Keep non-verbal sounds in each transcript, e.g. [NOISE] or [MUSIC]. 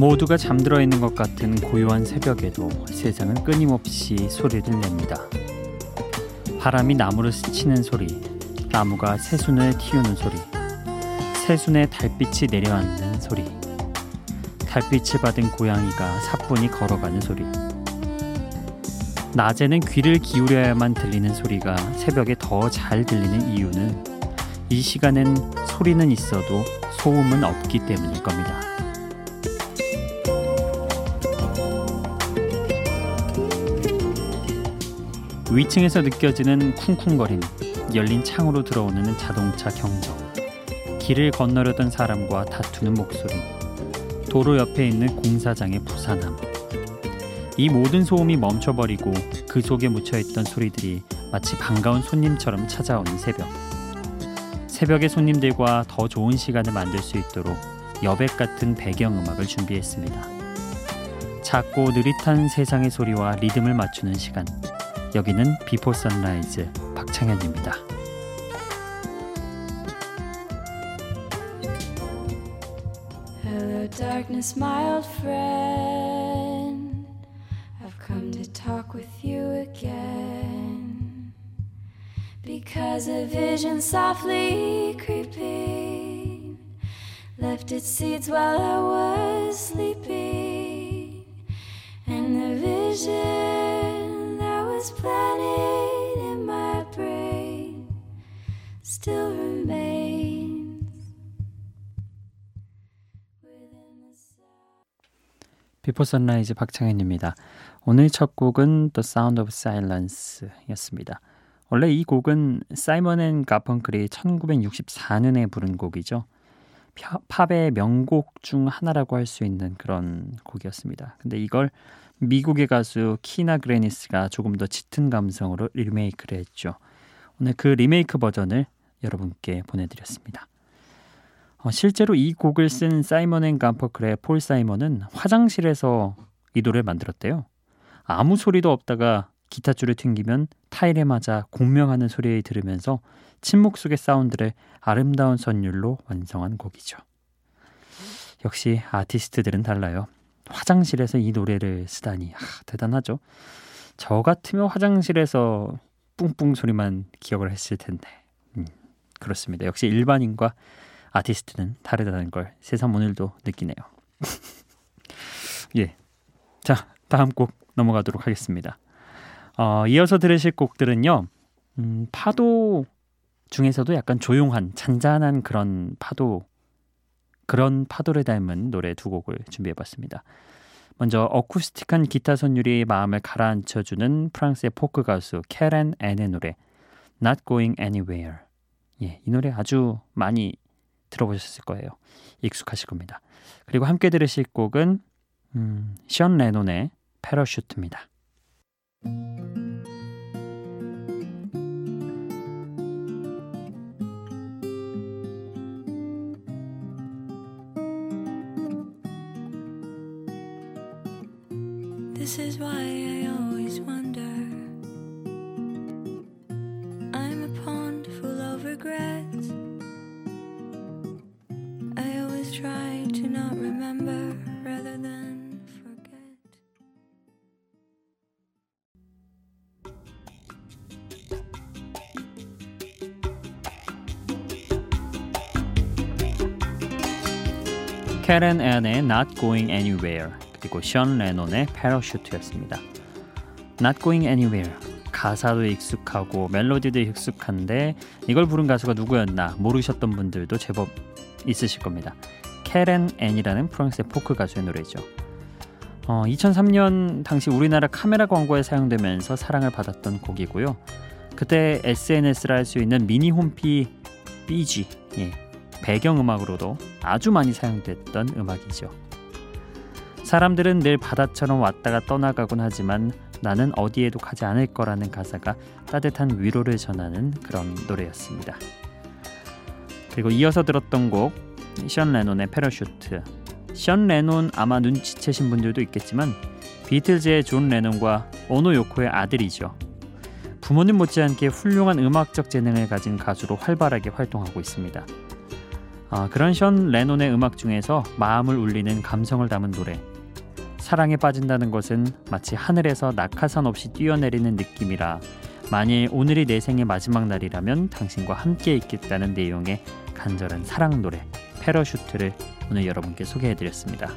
모두가 잠들어 있는 것 같은 고요한 새벽에도 세상은 끊임없이 소리를 냅니다. 바람이 나무를 스치는 소리, 나무가 새순을 틔우는 소리, 새순에 달빛이 내려앉는 소리, 달빛을 받은 고양이가 사뿐히 걸어가는 소리. 낮에는 귀를 기울여야만 들리는 소리가 새벽에 더 잘 들리는 이유는 이 시간엔 소리는 있어도 소음은 없기 때문일 겁니다. 위층에서 느껴지는 쿵쿵거림, 열린 창으로 들어오는 자동차 경적, 길을 건너려던 사람과 다투는 목소리, 도로 옆에 있는 공사장의 부산함. 이 모든 소음이 멈춰버리고 그 속에 묻혀있던 소리들이 마치 반가운 손님처럼 찾아오는 새벽. 새벽의 손님들과 더 좋은 시간을 만들 수 있도록 여백 같은 배경음악을 준비했습니다. 작고 느릿한 세상의 소리와 리듬을 맞추는 시간. 여기는 비포 선라이즈 박창현입니다. Hello, darkness, my old friend. I've come to talk with you again. Because a vision softly creeping left its seeds while I was 비포 선라이즈 박창현입니다. 오늘 첫 곡은 The Sound of Silence였습니다. 원래 이 곡은 사이먼 앤 가펑클이 1964년에 부른 곡이죠. 파- 팝의 명곡 중 하나라고 할 수 있는 그런 곡이었습니다. 근데 이걸 미국의 가수 키나 그래니스가 조금 더 짙은 감성으로 리메이크를 했죠. 오늘 그 리메이크 버전을 여러분께 보내드렸습니다. 어, 실제로 이 곡을 쓴 사이먼 앤 가펑클의 폴 사이먼은 화장실에서 이 노래를 만들었대요. 아무 소리도 없다가 기타 줄을 튕기면 타일에 맞아 공명하는 소리를 들으면서 침묵 속의 사운드를 아름다운 선율로 완성한 곡이죠. 역시 아티스트들은 달라요. 화장실에서 이 노래를 쓰다니 아, 대단하죠. 저 같으면 화장실에서 뿡뿡 소리만 기억을 했을 텐데. 음, 그렇습니다. 역시 일반인과 아티스트는 다르다는 걸 새삼 오늘도 느끼네요. [LAUGHS] 예. 자, 다음 곡 넘어가도록 하겠습니다. 어, 이어서 들으실 곡들은요. 음, 파도 중에서도 약간 조용한 잔잔한 그런 파도 그런 파도를 닮은 노래 두 곡을 준비해 봤습니다. 먼저 어쿠스틱한 기타 선율이 마음을 가라앉혀 주는 프랑스의 포크 가수 캐렌 앤의 노래 Not Going Anywhere. 예, 이 노래 아주 많이 들어보셨을 거예요. 익숙하실 겁니다. 그리고 함께 들으실 곡은 음, 션 레논의 패러슈트입니다. This is why I always 캐렌 앤의 Not Going Anywhere 그리고 션 레논의 Parachute였습니다. Not Going Anywhere 가사도 익숙하고 멜로디도 익숙한데 이걸 부른 가수가 누구였나 모르셨던 분들도 제법 있으실 겁니다. 캐렌 앤이라는 프랑스의 포크 가수의 노래죠. 어, 2003년 당시 우리나라 카메라 광고에 사용되면서 사랑을 받았던 곡이고요. 그때 SNS를 할수 있는 미니 홈피 BG 예, 배경음악으로도 아주 많이 사용됐던 음악이죠. 사람들은 늘 바다처럼 왔다가 떠나가곤 하지만 나는 어디에도 가지 않을 거라는 가사가 따뜻한 위로를 전하는 그런 노래였습니다. 그리고 이어서 들었던 곡 션 레논의 Parachute. 션 레논 아마 눈치채신 분들도 있겠지만 비틀즈의 존 레논과 오노 요코의 아들이죠. 부모님 못지않게 훌륭한 음악적 재능을 가진 가수로 활발하게 활동하고 있습니다. 아, 그런 션 레논의 음악 중에서 마음을 울리는 감성을 담은 노래. 사랑에 빠진다는 것은 마치 하늘에서 낙하산 없이 뛰어내리는 느낌이라 만일 오늘이 내 생의 마지막 날이라면 당신과 함께 있겠다는 내용의 간절한 사랑 노래 패러슈트를 오늘 여러분께 소개해드렸습니다.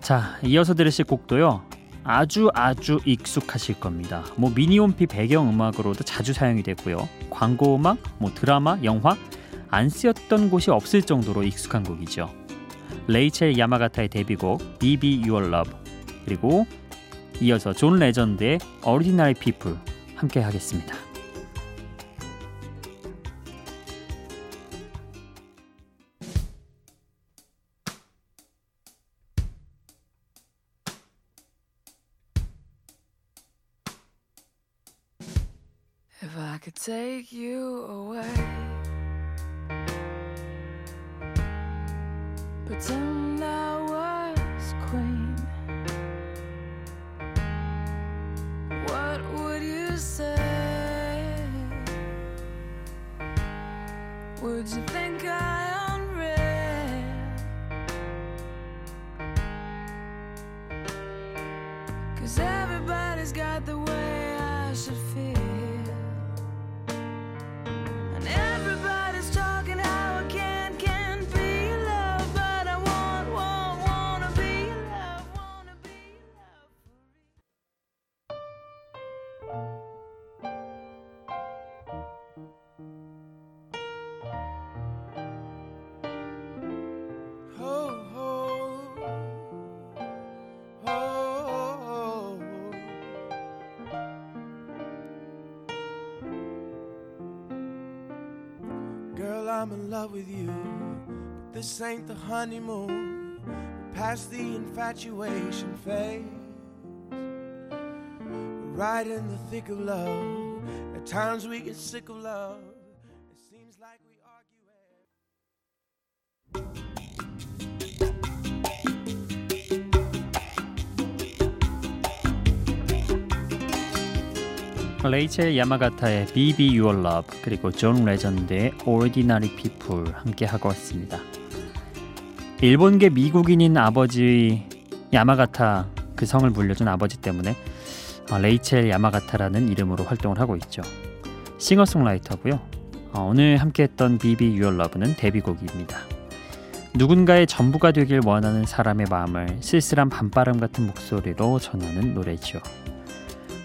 자, 이어서 들으실 곡도요. 아주 아주 익숙하실 겁니다. 뭐 미니홈피 배경 음악으로도 자주 사용이 되고요. 광고 음악, 뭐 드라마, 영화 안 쓰였던 곳이 없을 정도로 익숙한 곡이죠. 레이첼 야마가타의 데뷔곡 Be Be Your Love 그리고 이어서 존 레전드의 Ordinary People 함께 하겠습니다. If I could take you away, pretend I was queen. What would you say? Would you think I'm in love with you. But this ain't the honeymoon. Past the infatuation phase. We're right in the thick of love. At times we get sick of love. It seems like we argue. 레이첼 야마가타의 Be Be Your Love 그리고 존 레전드의 Ordinary People 함께 하고 왔습니다. 일본계 미국인인 아버지 야마가타 그 성을 물려준 아버지 때문에 어, 레이첼 야마가타라는 이름으로 활동을 하고 있죠. 싱어송라이터고요. 어, 오늘 함께했던 BB Your Love는 데뷔곡입니다. 누군가의 전부가 되길 원하는 사람의 마음을 쓸쓸한 밤바람 같은 목소리로 전하는 노래죠.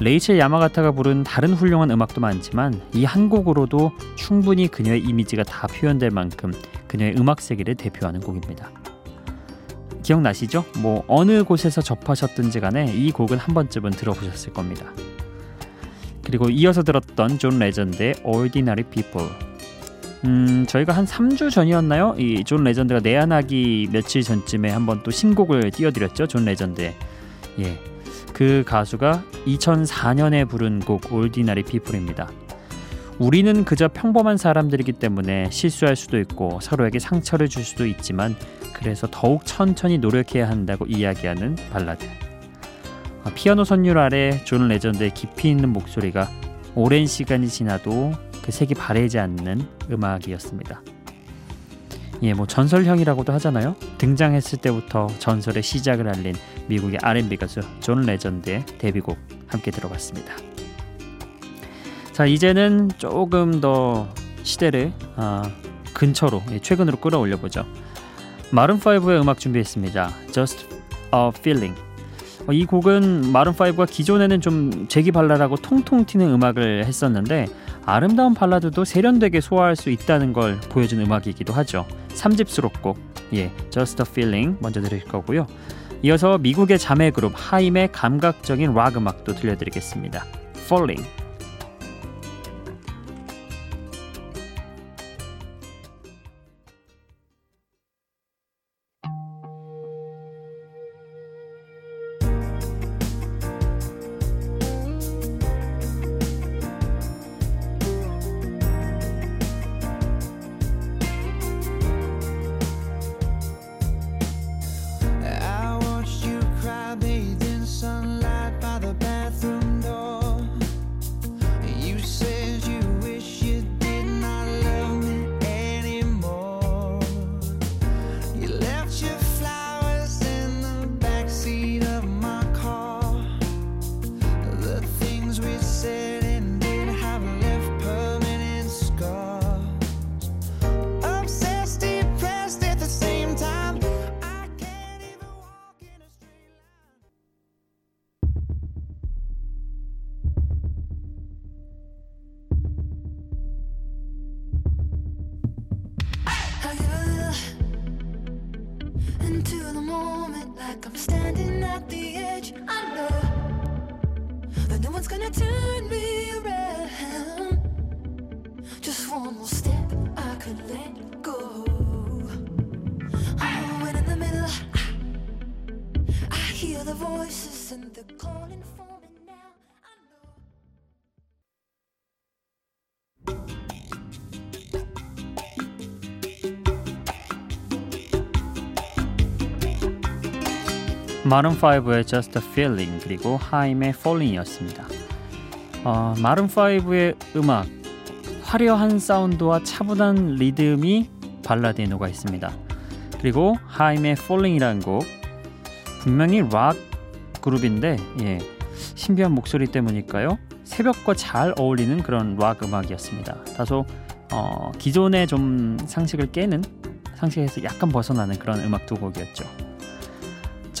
레이첼 야마가타가 부른 다른 훌륭한 음악도 많지만 이 한 곡으로도 충분히 그녀의 이미지가 다 표현될 만큼 그녀의 음악 세계를 대표하는 곡입니다. 기억나시죠? 뭐 어느 곳에서 접하셨든지 간에 이 곡은 한 번쯤은 들어보셨을 겁니다. 그리고 이어서 들었던 존 레전드의 Ordinary People. 음, 저희가 한 3주 전이었나요? 이 존 레전드가 내한하기 며칠 전쯤에 한번 또 신곡을 띄워드렸죠. 존 레전드의. 예. 그 가수가 2004년에 부른 곡 Ordinary People입니다. 우리는 그저 평범한 사람들이기 때문에 실수할 수도 있고 서로에게 상처를 줄 수도 있지만 그래서 더욱 천천히 노력해야 한다고 이야기하는 발라드. 아, 피아노 선율 아래 존 레전드의 깊이 있는 목소리가 오랜 시간이 지나도 그 색이 바래지 않는 음악이었습니다. 예, 뭐 전설형이라고도 하잖아요. 등장했을 때부터 전설의 시작을 알린 미국의 R&B 가수 존 레전드의 데뷔곡 함께 들어봤습니다. 자, 이제는 조금 더 시대를 아, 근처로 예, 최근으로 끌어올려 보죠. 마룬 5의 음악 준비했습니다. Just a Feeling. 어, 이 곡은 마룬 5가 기존에는 좀 재기 발랄하고 통통 튀는 음악을 했었는데 아름다운 발라드도 세련되게 소화할 수 있다는 걸 보여준 음악이기도 하죠. 3집 수록곡 예, Just a Feeling 먼저 들을 거고요. 이어서 미국의 자매 그룹 하임의 감각적인 락 음악도 들려드리겠습니다. Falling. Like I'm standing at the edge. I know that no one's gonna turn me around. Just one more step, I could let go. Oh, and in the middle, I, hear the voices and they're calling 마룬 5의 Just a Feeling 그리고 하임의 Falling이었습니다. 어, 마룬 5의 음악 화려한 사운드와 차분한 리듬이 발라드에 녹아 있습니다. 그리고 하임의 Falling이라는 곡 분명히 락 그룹인데 예, 신비한 목소리 때문일까요? 새벽과 잘 어울리는 그런 락 음악이었습니다. 다소 어, 기존의 좀 상식을 깨는 상식에서 약간 벗어나는 그런 음악 두 곡이었죠.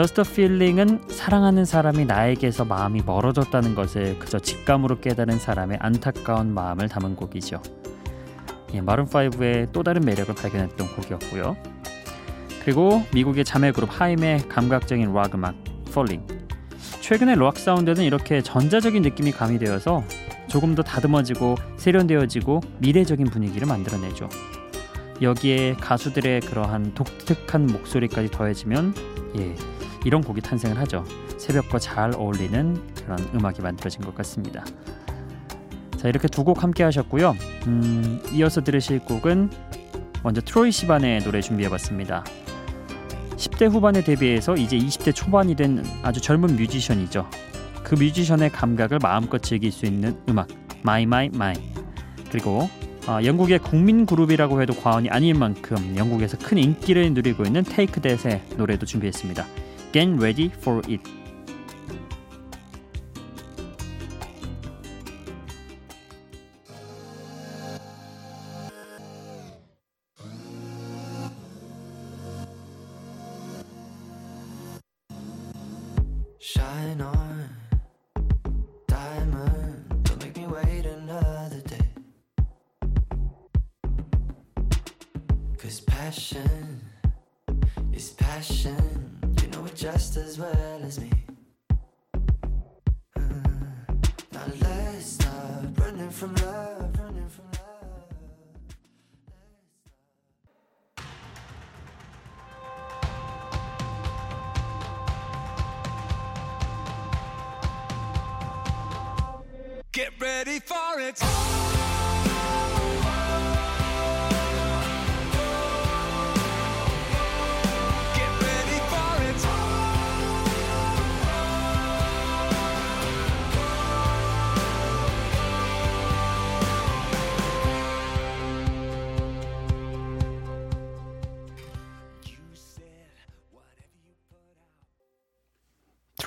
A Feeling은 사랑하는 사람이 나에게서 마음이 멀어졌다는 것을 그저 직감으로 깨달은 사람의 안타까운 마음을 담은 곡이죠. 예, 마룬5의 또 다른 매력을 발견했던 곡이었고요. 그리고 미국의 자매 그룹 하임의 감각적인 락 음악 Falling. 최근의 락 사운드는 이렇게 전자적인 느낌이 가미되어서 조금 더 다듬어지고 세련되어지고 미래적인 분위기를 만들어내죠. 여기에 가수들의 그러한 독특한 목소리까지 더해지면 예, 이런 곡이 탄생을 하죠. 새벽과 잘 어울리는 그런 음악이 만들어진 것 같습니다. 자 이렇게 두 곡 함께 하셨고요. 음, 이어서 들으실 곡은 먼저 트로이 시반의 노래 준비해봤습니다. 10대 후반에 데뷔해서 이제 20대 초반이 된 아주 젊은 뮤지션이죠. 그 뮤지션의 감각을 마음껏 즐길 수 있는 음악 My My My 그리고 아, 영국의 국민 그룹이라고 해도 과언이 아닐 만큼 영국에서 큰 인기를 누리고 있는 테이크 댓의 노래도 준비했습니다. Get ready for it. Shine on, diamond. Don't make me wait another day. Cause passion is passion. Just as well as me.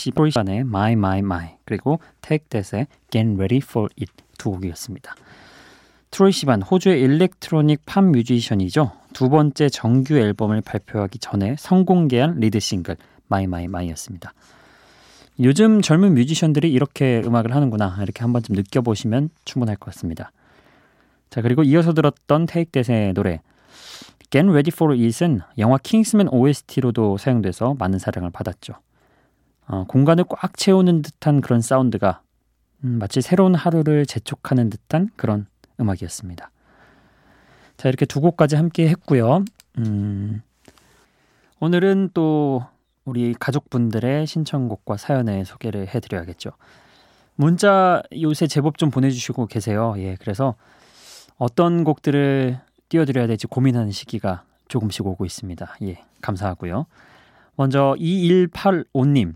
트로이 시반의 My My My 그리고 Take That의 Get Ready for It 두 곡이었습니다. 트로이 시반 호주의 일렉트로닉 팝 뮤지션이죠. 두 번째 정규 앨범을 발표하기 전에 선공개한 리드 싱글 My My My였습니다. 요즘 젊은 뮤지션들이 이렇게 음악을 하는구나 이렇게 한 번쯤 느껴보시면 충분할 것 같습니다. 자 그리고 이어서 들었던 Take That의 노래 Get Ready for It은 영화 킹스맨 OST로도 사용돼서 많은 사랑을 받았죠. 어, 공간을 꽉 채우는 듯한 그런 사운드가 음, 마치 새로운 하루를 재촉하는 듯한 그런 음악이었습니다. 자 이렇게 두 곡까지 함께 했고요. 음, 오늘은 또 우리 가족분들의 신청곡과 사연을 소개를 해드려야겠죠. 문자 요새 제법 좀 보내주시고 계세요. 예, 그래서 어떤 곡들을 띄워드려야 될지 고민하는 시기가 조금씩 오고 있습니다. 예, 감사하고요. 먼저 2185님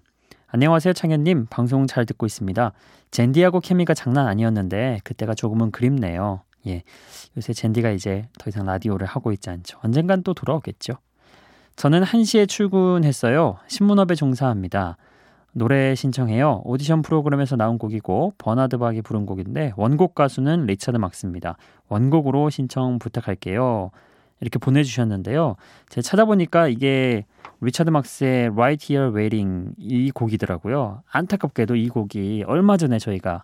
안녕하세요 창현님 방송 잘 듣고 있습니다. 젠디하고 케미가 장난 아니었는데 그때가 조금은 그립네요. 예, 요새 젠디가 이제 더 이상 라디오를 하고 있지 않죠. 언젠간 또 돌아오겠죠. 저는 1시에 출근했어요. 신문업에 종사합니다. 노래 신청해요. 오디션 프로그램에서 나온 곡이고 버나드 박이 부른 곡인데 원곡 가수는 리차드 막스입니다. 원곡으로 신청 부탁할게요. 이렇게 보내주셨는데요. 제가 찾아보니까 이게 리차드 막스의 Right Here Waiting 이 곡이더라고요. 안타깝게도 이 곡이 얼마 전에 저희가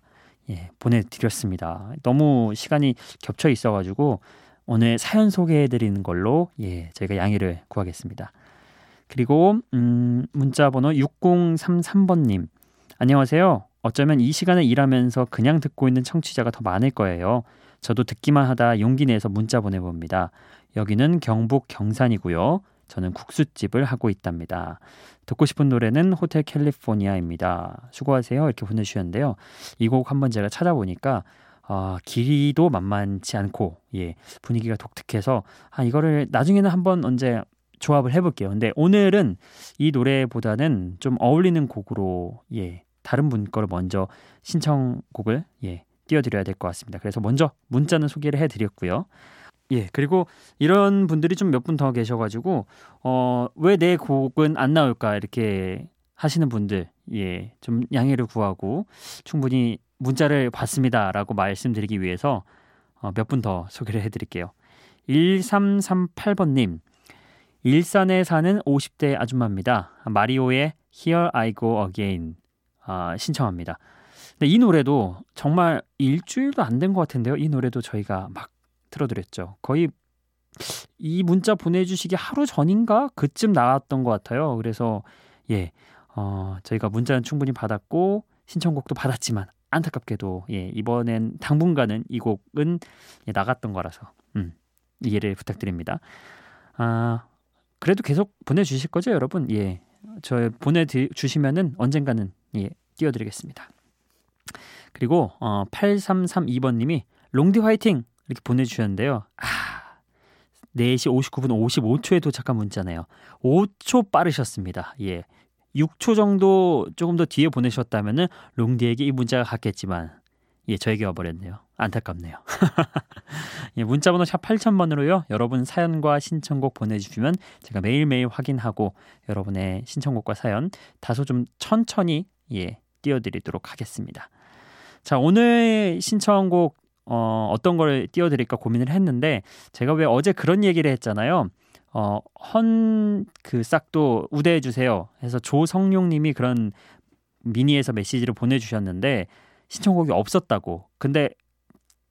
예, 보내드렸습니다. 너무 시간이 겹쳐 있어가지고 오늘 사연 소개해드리는 걸로 예, 저희가 양해를 구하겠습니다. 그리고 음, 문자번호 6033번님 안녕하세요. 어쩌면 이 시간에 일하면서 그냥 듣고 있는 청취자가 더 많을 거예요. 저도 듣기만 하다 용기 내서 문자 보내봅니다. 여기는 경북 경산이고요. 저는 국수집을 하고 있답니다. 듣고 싶은 노래는 호텔 캘리포니아입니다. 수고하세요. 이렇게 보내주셨는데요. 이 곡 한번 제가 찾아보니까 어, 길이도 만만치 않고 예 분위기가 독특해서 아 이거를 나중에는 한번 언제 조합을 해볼게요. 근데 오늘은 이 노래보다는 좀 어울리는 곡으로 예 다른 분 거를 먼저 신청곡을 예 띄워드려야 될 것 같습니다. 그래서 먼저 문자는 소개를 해드렸고요. 예, 그리고 이런 분들이 좀 몇 분 더 계셔가지고, 어, 왜 내 곡은 안 나올까, 이렇게 하시는 분들, 예, 좀 양해를 구하고, 충분히 문자를 받습니다라고 말씀드리기 위해서, 어, 몇 분 더 소개를 해드릴게요. 1338번님, 일산에 사는 50대 아줌마입니다. 마리오의 Here I Go Again, 아, 신청합니다. 근데 이 노래도 정말 일주일도 안 된 것 같은데요. 이 노래도 저희가 막 틀어드렸죠. 거의 이 문자 보내주시기 하루 전인가 그쯤 나왔던 것 같아요. 그래서 예, 어, 저희가 문자는 충분히 받았고 신청곡도 받았지만 안타깝게도 예, 이번엔 당분간은 이 곡은 예, 나갔던 거라서 음, 이해를 부탁드립니다. 아 그래도 계속 보내주실 거죠, 여러분? 예, 저 보내주시면은 언젠가는 예 띄워드리겠습니다. 그리고 어, 8332번님이 롱디 화이팅 이렇게 보내주셨는데요. 아, 4시 59분 55초에 도착한 문자네요. 5초 빠르셨습니다. 예. 6초 정도 조금 더 뒤에 보내셨다면은 롱디에게 이 문자가 갔겠지만 예, 저에게 와버렸네요. 안타깝네요. [LAUGHS] 예, 문자번호 샵 8000번으로요. 여러분 사연과 신청곡 보내주시면 제가 매일매일 확인하고 여러분의 신청곡과 사연 다소 좀 천천히 예, 띄워드리도록 하겠습니다. 자, 오늘 신청곡 어, 어떤 걸 띄워드릴까 고민을 했는데 제가 왜 어제 그런 얘기를 했잖아요. 어, 헌 그 싹도 우대해 주세요. 해서 조성룡님이 그런 미니에서 메시지를 보내주셨는데 신청곡이 없었다고. 근데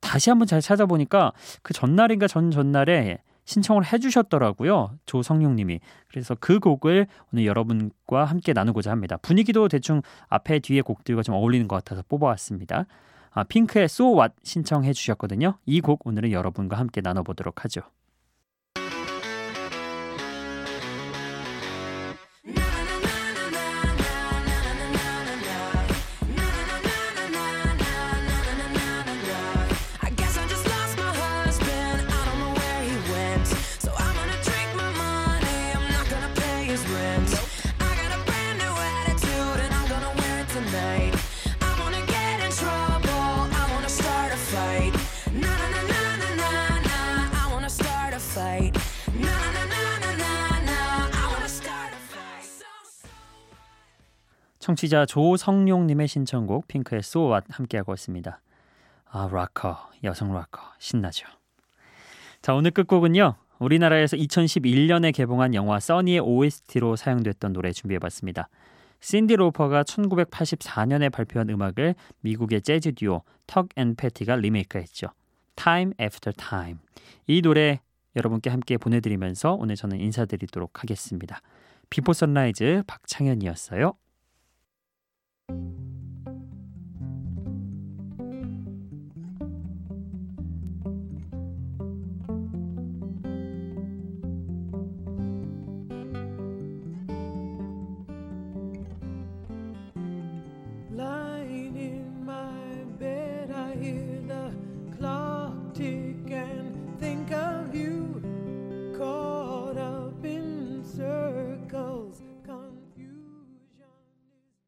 다시 한번 잘 찾아보니까 그 전날인가 전 전날에 신청을 해주셨더라고요. 조성룡님이. 그래서 그 곡을 오늘 여러분과 함께 나누고자 합니다. 분위기도 대충 앞에 뒤에 곡들과 좀 어울리는 것 같아서 뽑아왔습니다. 아, 핑크의 So What 신청해 주셨거든요. 이 곡 오늘은 여러분과 함께 나눠보도록 하죠. 청취자 조성룡님의 신청곡 핑크의 So What 함께하고 있습니다. 아, 락커, 여성 락커, 신나죠. 자, 오늘 끝곡은요. 우리나라에서 2011년에 개봉한 영화 써니의 OST로 사용됐던 노래 준비해봤습니다. 신디 로퍼가 1984년에 발표한 음악을 미국의 재즈 듀오 턱 앤 패티가 리메이크했죠. Time After Time. 이 노래 여러분께 함께 보내드리면서 오늘 저는 인사드리도록 하겠습니다. 비포 선라이즈 박창현이었어요. Thank you.